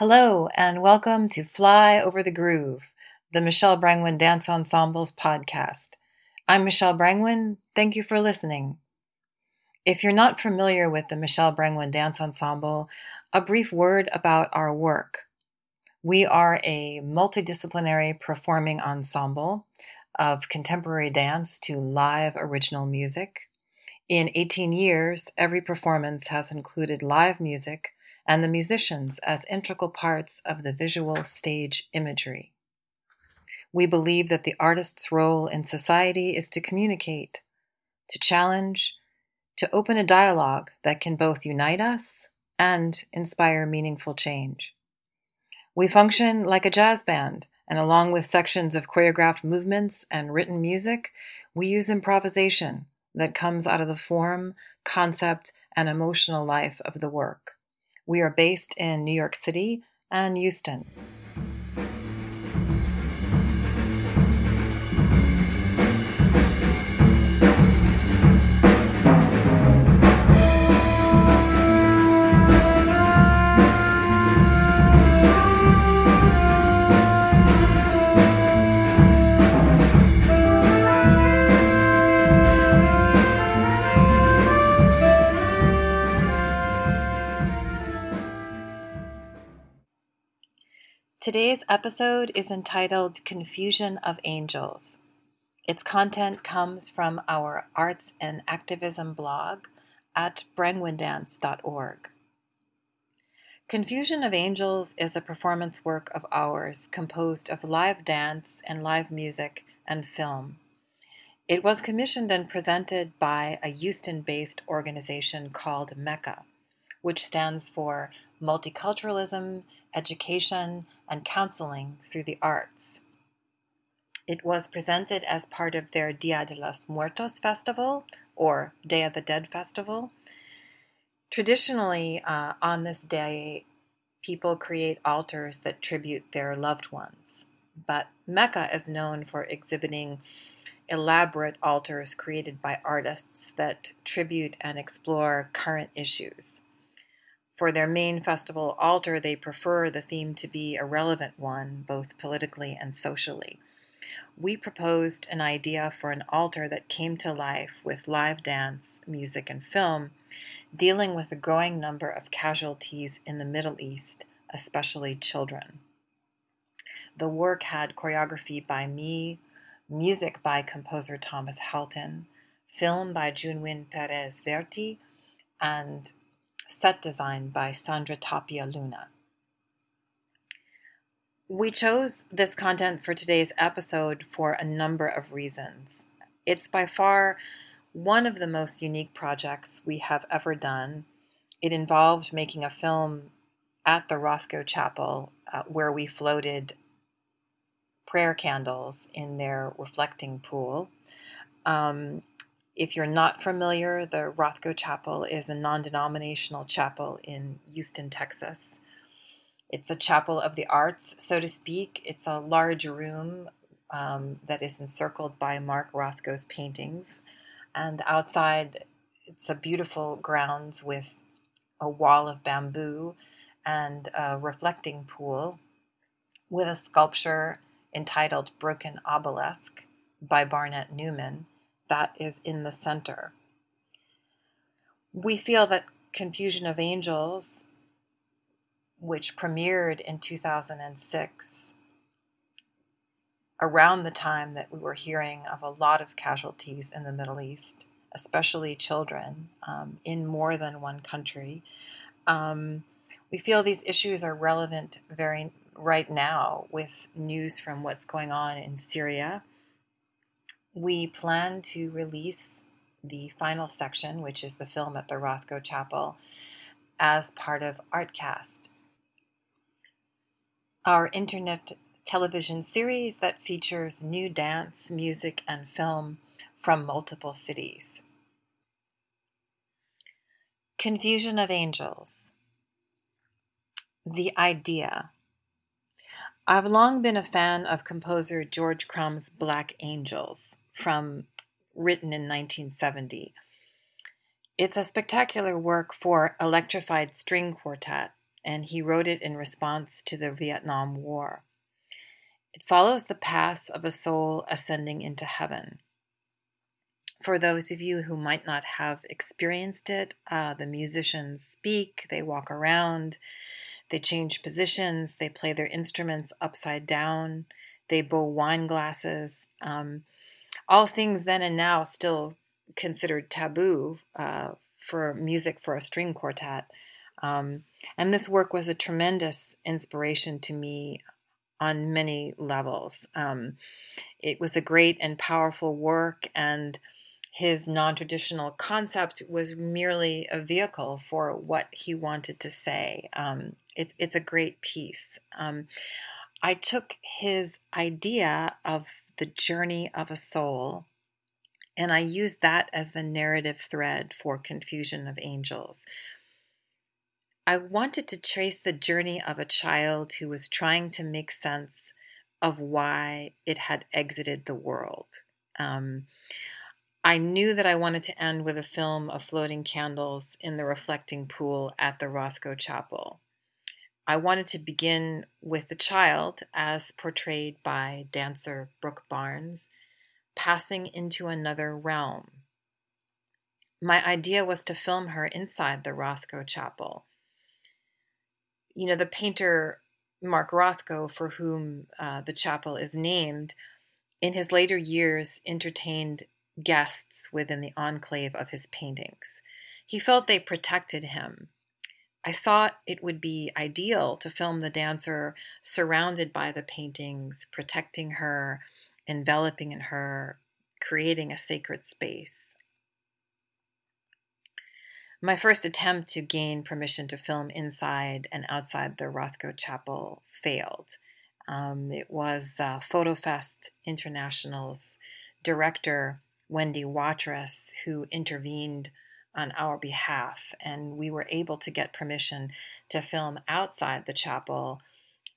Hello, and welcome to Fly Over the Groove, the Michelle Brangwen Dance Ensemble's podcast. I'm Michelle Brangwen. Thank you for listening. If you're not familiar with the Michelle Brangwen Dance Ensemble, a brief word about our work. We are a multidisciplinary performing ensemble of contemporary dance to live original music. In 18 years, every performance has included live music and the musicians as integral parts of the visual stage imagery. We believe that the artist's role in society is to communicate, to challenge, to open a dialogue that can both unite us and inspire meaningful change. We function like a jazz band, and along with sections of choreographed movements and written music, we use improvisation that comes out of the form, concept, and emotional life of the work. We are based in New York City and Houston. Today's episode is entitled Confusion of Angels. Its content comes from our arts and activism blog at brangwendance.org. Confusion of Angels is a performance work of ours composed of live dance and live music and film. It was commissioned and presented by a Houston based organization called MECCA, which stands for Multiculturalism, Education, and counseling through the arts. It was presented as part of their Dia de los Muertos festival, or Day of the Dead festival. Traditionally, uh, on this day, people create altars that tribute their loved ones. But Mecca is known for exhibiting elaborate altars created by artists that tribute and explore current issues. For their main festival altar, they prefer the theme to be a relevant one, both politically and socially. We proposed an idea for an altar that came to life with live dance, music, and film, dealing with a growing number of casualties in the Middle East, especially children. The work had choreography by me, music by composer Thomas Helton, film by Junwin Perez Verti, and set design by Sandra Tapia Luna. We chose this content for today's episode for a number of reasons. It's by far one of the most unique projects we have ever done. It involved making a film at the Rothko Chapel uh, where we floated prayer candles in their reflecting pool. Um, if you're not familiar, the Rothko Chapel is a non denominational chapel in Houston, Texas. It's a chapel of the arts, so to speak. It's a large room um, that is encircled by Mark Rothko's paintings. And outside, it's a beautiful grounds with a wall of bamboo and a reflecting pool with a sculpture entitled Broken Obelisk by Barnett Newman that is in the center. We feel that Confusion of Angels, which premiered in 2006, around the time that we were hearing of a lot of casualties in the Middle East, especially children, um, in more than one country. Um, we feel these issues are relevant very right now with news from what's going on in Syria we plan to release the final section, which is the film at the Rothko Chapel, as part of Artcast, our internet television series that features new dance, music, and film from multiple cities. Confusion of Angels. The idea. I've long been a fan of composer George Crumb's Black Angels from written in 1970. It's a spectacular work for electrified string quartet, and he wrote it in response to the Vietnam War. It follows the path of a soul ascending into heaven. For those of you who might not have experienced it, uh, the musicians speak, they walk around, they change positions, they play their instruments upside down, they bow wine glasses. Um, all things then and now still considered taboo uh, for music for a string quartet. Um, and this work was a tremendous inspiration to me on many levels. Um, it was a great and powerful work, and his non traditional concept was merely a vehicle for what he wanted to say. Um, it, it's a great piece. Um, I took his idea of the journey of a soul and I used that as the narrative thread for Confusion of Angels. I wanted to trace the journey of a child who was trying to make sense of why it had exited the world. Um, I knew that I wanted to end with a film of floating candles in the reflecting pool at the Rothko Chapel. I wanted to begin with the child as portrayed by dancer Brooke Barnes, passing into another realm. My idea was to film her inside the Rothko Chapel. You know, the painter Mark Rothko, for whom uh, the chapel is named, in his later years entertained guests within the enclave of his paintings. He felt they protected him. I thought it would be ideal to film the dancer surrounded by the paintings, protecting her, enveloping in her, creating a sacred space. My first attempt to gain permission to film inside and outside the Rothko Chapel failed. Um, it was uh, FotoFest International's director Wendy Watriss, who intervened on our behalf, and we were able to get permission to film outside the chapel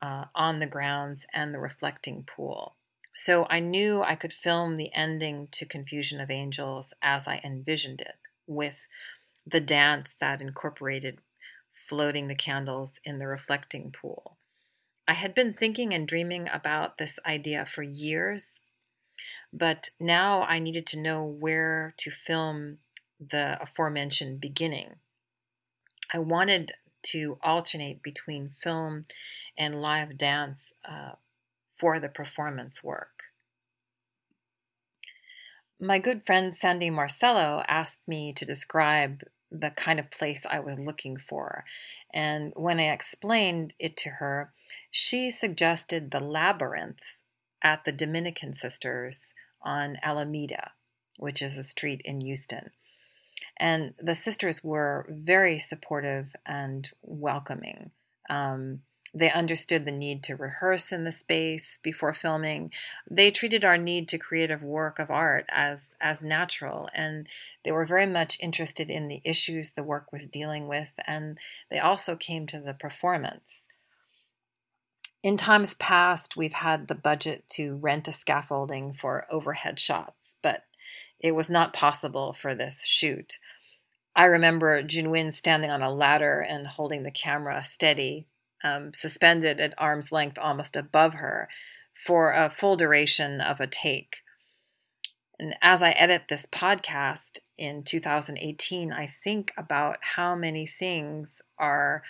uh, on the grounds and the reflecting pool. So I knew I could film the ending to Confusion of Angels as I envisioned it, with the dance that incorporated floating the candles in the reflecting pool. I had been thinking and dreaming about this idea for years, but now I needed to know where to film the aforementioned beginning. I wanted to alternate between film and live dance uh, for the performance work. My good friend Sandy Marcello asked me to describe the kind of place I was looking for, and when I explained it to her, she suggested the labyrinth at the Dominican Sisters on Alameda, which is a street in Houston. And the sisters were very supportive and welcoming. Um, they understood the need to rehearse in the space before filming. They treated our need to create a work of art as, as natural, and they were very much interested in the issues the work was dealing with, and they also came to the performance. In times past, we've had the budget to rent a scaffolding for overhead shots, but it was not possible for this shoot. I remember Junwin standing on a ladder and holding the camera steady, um, suspended at arm's length almost above her, for a full duration of a take. And as I edit this podcast in 2018, I think about how many things are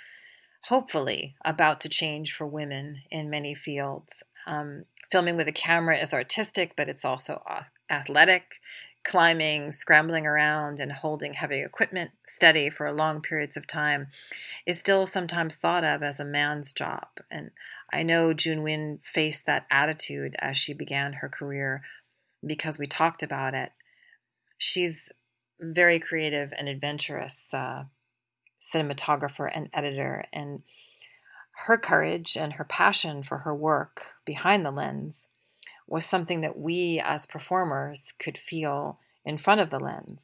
hopefully about to change for women in many fields. Um, filming with a camera is artistic, but it's also athletic. Climbing, scrambling around, and holding heavy equipment steady for long periods of time is still sometimes thought of as a man's job. And I know Junwin faced that attitude as she began her career because we talked about it. She's very creative and adventurous uh, cinematographer and editor, and her courage and her passion for her work behind the lens was something that we as performers could feel in front of the lens.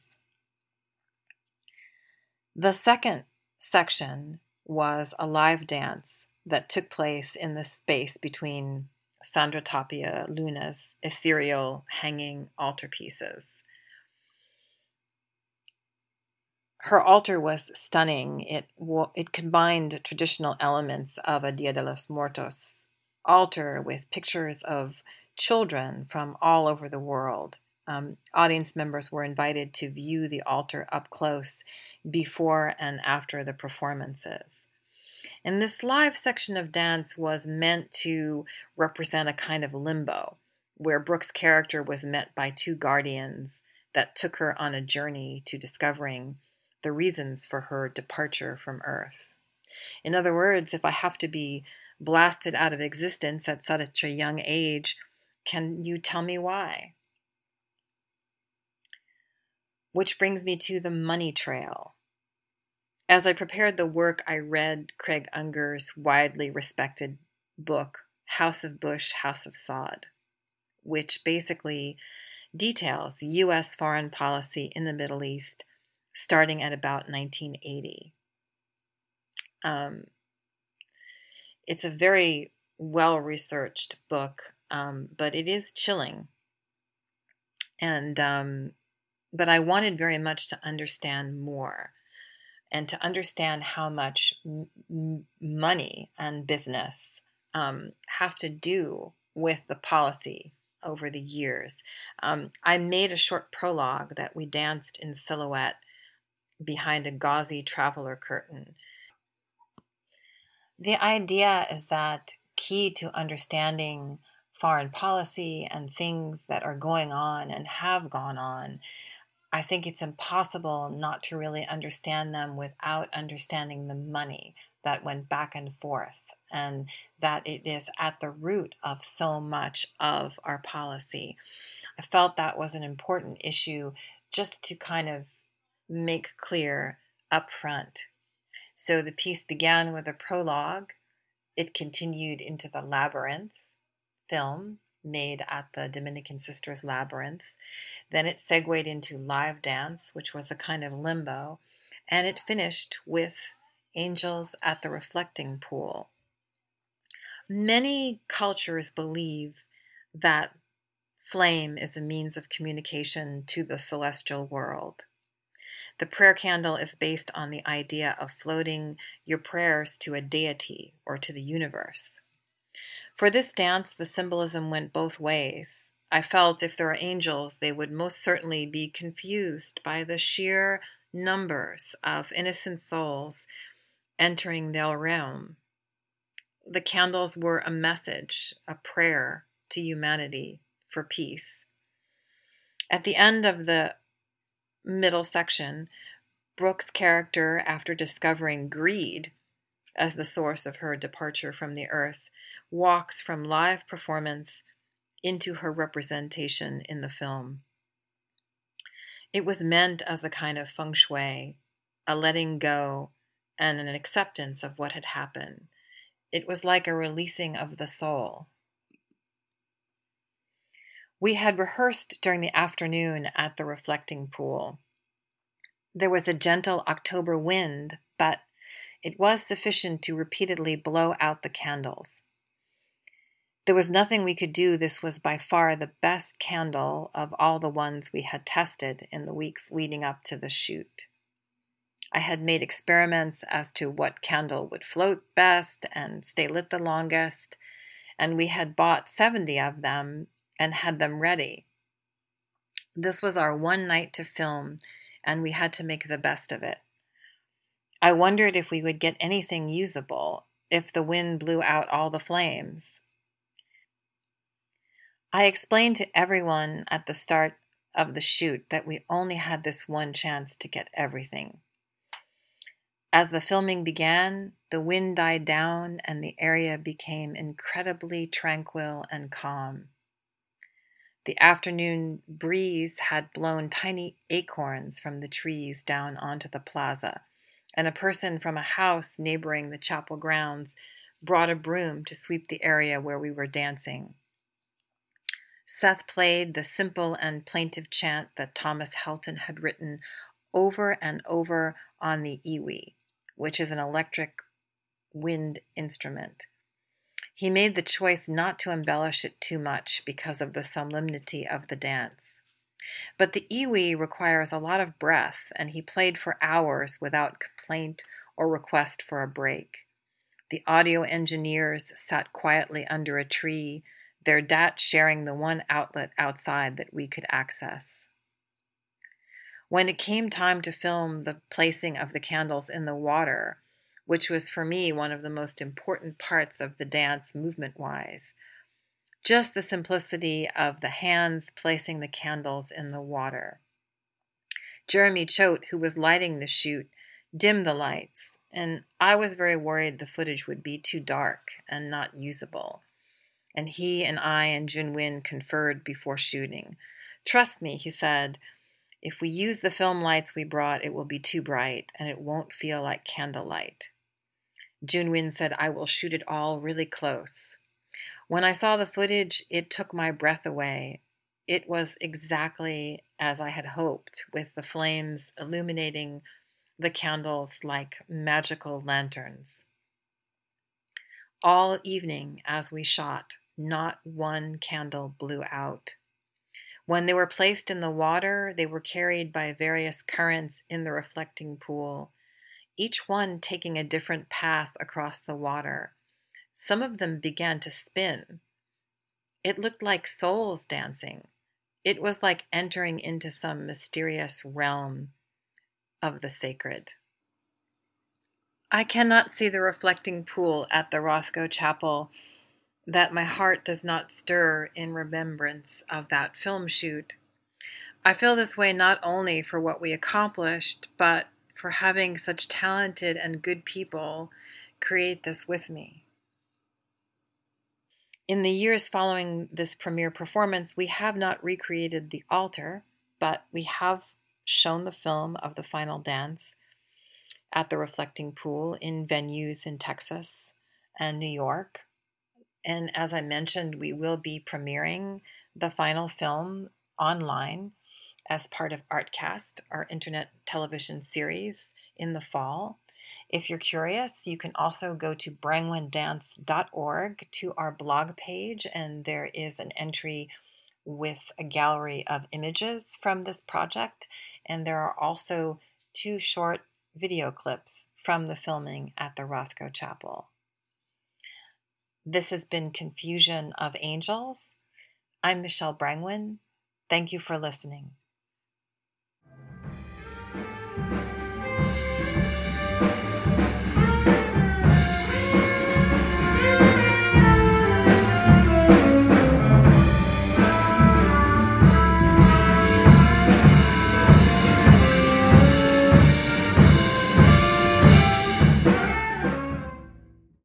The second section was a live dance that took place in the space between Sandra Tapia Luna's ethereal hanging altarpieces. her altar was stunning. It it combined traditional elements of a Dia de los Muertos altar with pictures of children from all over the world. Um, audience members were invited to view the altar up close before and after the performances. And this live section of dance was meant to represent a kind of limbo, where Brooke's character was met by two guardians that took her on a journey to discovering the reasons for her departure from Earth. In other words, if I have to be blasted out of existence at such a young age, can you tell me why? Which brings me to the money trail. As I prepared the work, I read Craig Unger's widely respected book, House of Bush, House of Saud, which basically details U.S. foreign policy in the Middle East starting at about 1980. Um, it's a very well researched book, um, but it is chilling. And, um, but I wanted very much to understand more and to understand how much m- money and business um, have to do with the policy over the years. Um, I made a short prologue that we danced in silhouette behind a gauzy traveler curtain. The idea is that key to understanding foreign policy and things that are going on and have gone on I think it's impossible not to really understand them without understanding the money that went back and forth, and that it is at the root of so much of our policy. I felt that was an important issue just to kind of make clear up front. So the piece began with a prologue, it continued into the Labyrinth film made at the Dominican Sisters Labyrinth. Then it segued into live dance, which was a kind of limbo, and it finished with Angels at the Reflecting Pool. Many cultures believe that flame is a means of communication to the celestial world. The prayer candle is based on the idea of floating your prayers to a deity or to the universe. For this dance, the symbolism went both ways. I felt if there are angels, they would most certainly be confused by the sheer numbers of innocent souls entering their realm. The candles were a message, a prayer to humanity for peace. At the end of the middle section, Brooke's character, after discovering greed as the source of her departure from the earth, walks from live performance into her representation in the film. It was meant as a kind of feng shui, a letting go and an acceptance of what had happened. It was like a releasing of the soul. We had rehearsed during the afternoon at the reflecting pool. There was a gentle October wind, but it was sufficient to repeatedly blow out the candles. There was nothing we could do. This was by far the best candle of all the ones we had tested in the weeks leading up to the shoot. I had made experiments as to what candle would float best and stay lit the longest, and we had bought 70 of them and had them ready. This was our one night to film, and we had to make the best of it. I wondered if we would get anything usable if the wind blew out all the flames. I explained to everyone at the start of the shoot that we only had this one chance to get everything. As the filming began, the wind died down and the area became incredibly tranquil and calm. The afternoon breeze had blown tiny acorns from the trees down onto the plaza, and a person from a house neighboring the chapel grounds brought a broom to sweep the area where we were dancing. Seth played the simple and plaintive chant that Thomas Helton had written over and over on the EWI, which is an electric wind instrument. He made the choice not to embellish it too much because of the solemnity of the dance. But the EWI requires a lot of breath, and he played for hours without complaint or request for a break. The audio engineers sat quietly under a tree, their DAT sharing the one outlet outside that we could access. When it came time to film the placing of the candles in the water, which was for me one of the most important parts of the dance movement wise, just the simplicity of the hands placing the candles in the water. Jeremy Choate, who was lighting the shoot, dimmed the lights, and I was very worried the footage would be too dark and not usable. And he and I and Junwin conferred before shooting. Trust me, he said, if we use the film lights we brought, it will be too bright and it won't feel like candlelight. Junwin said, I will shoot it all really close. When I saw the footage, it took my breath away. It was exactly as I had hoped, with the flames illuminating the candles like magical lanterns. All evening, as we shot, not one candle blew out. When they were placed in the water, they were carried by various currents in the reflecting pool, each one taking a different path across the water. Some of them began to spin. It looked like souls dancing. It was like entering into some mysterious realm of the sacred. I cannot see the reflecting pool at the Rothko Chapel that my heart does not stir in remembrance of that film shoot. I feel this way not only for what we accomplished, but for having such talented and good people create this with me. In the years following this premiere performance, we have not recreated the altar, but we have shown the film of the final dance at the Reflecting Pool in venues in Texas and New York. And as I mentioned, we will be premiering the final film online as part of Artcast, our internet television series, in the fall. If you're curious, you can also go to brangwendance.org to our blog page, and there is an entry with a gallery of images from this project. And there are also two short video clips from the filming at the Rothko Chapel. This has been Confusion of Angels. I'm Michelle Brangwen. Thank you for listening.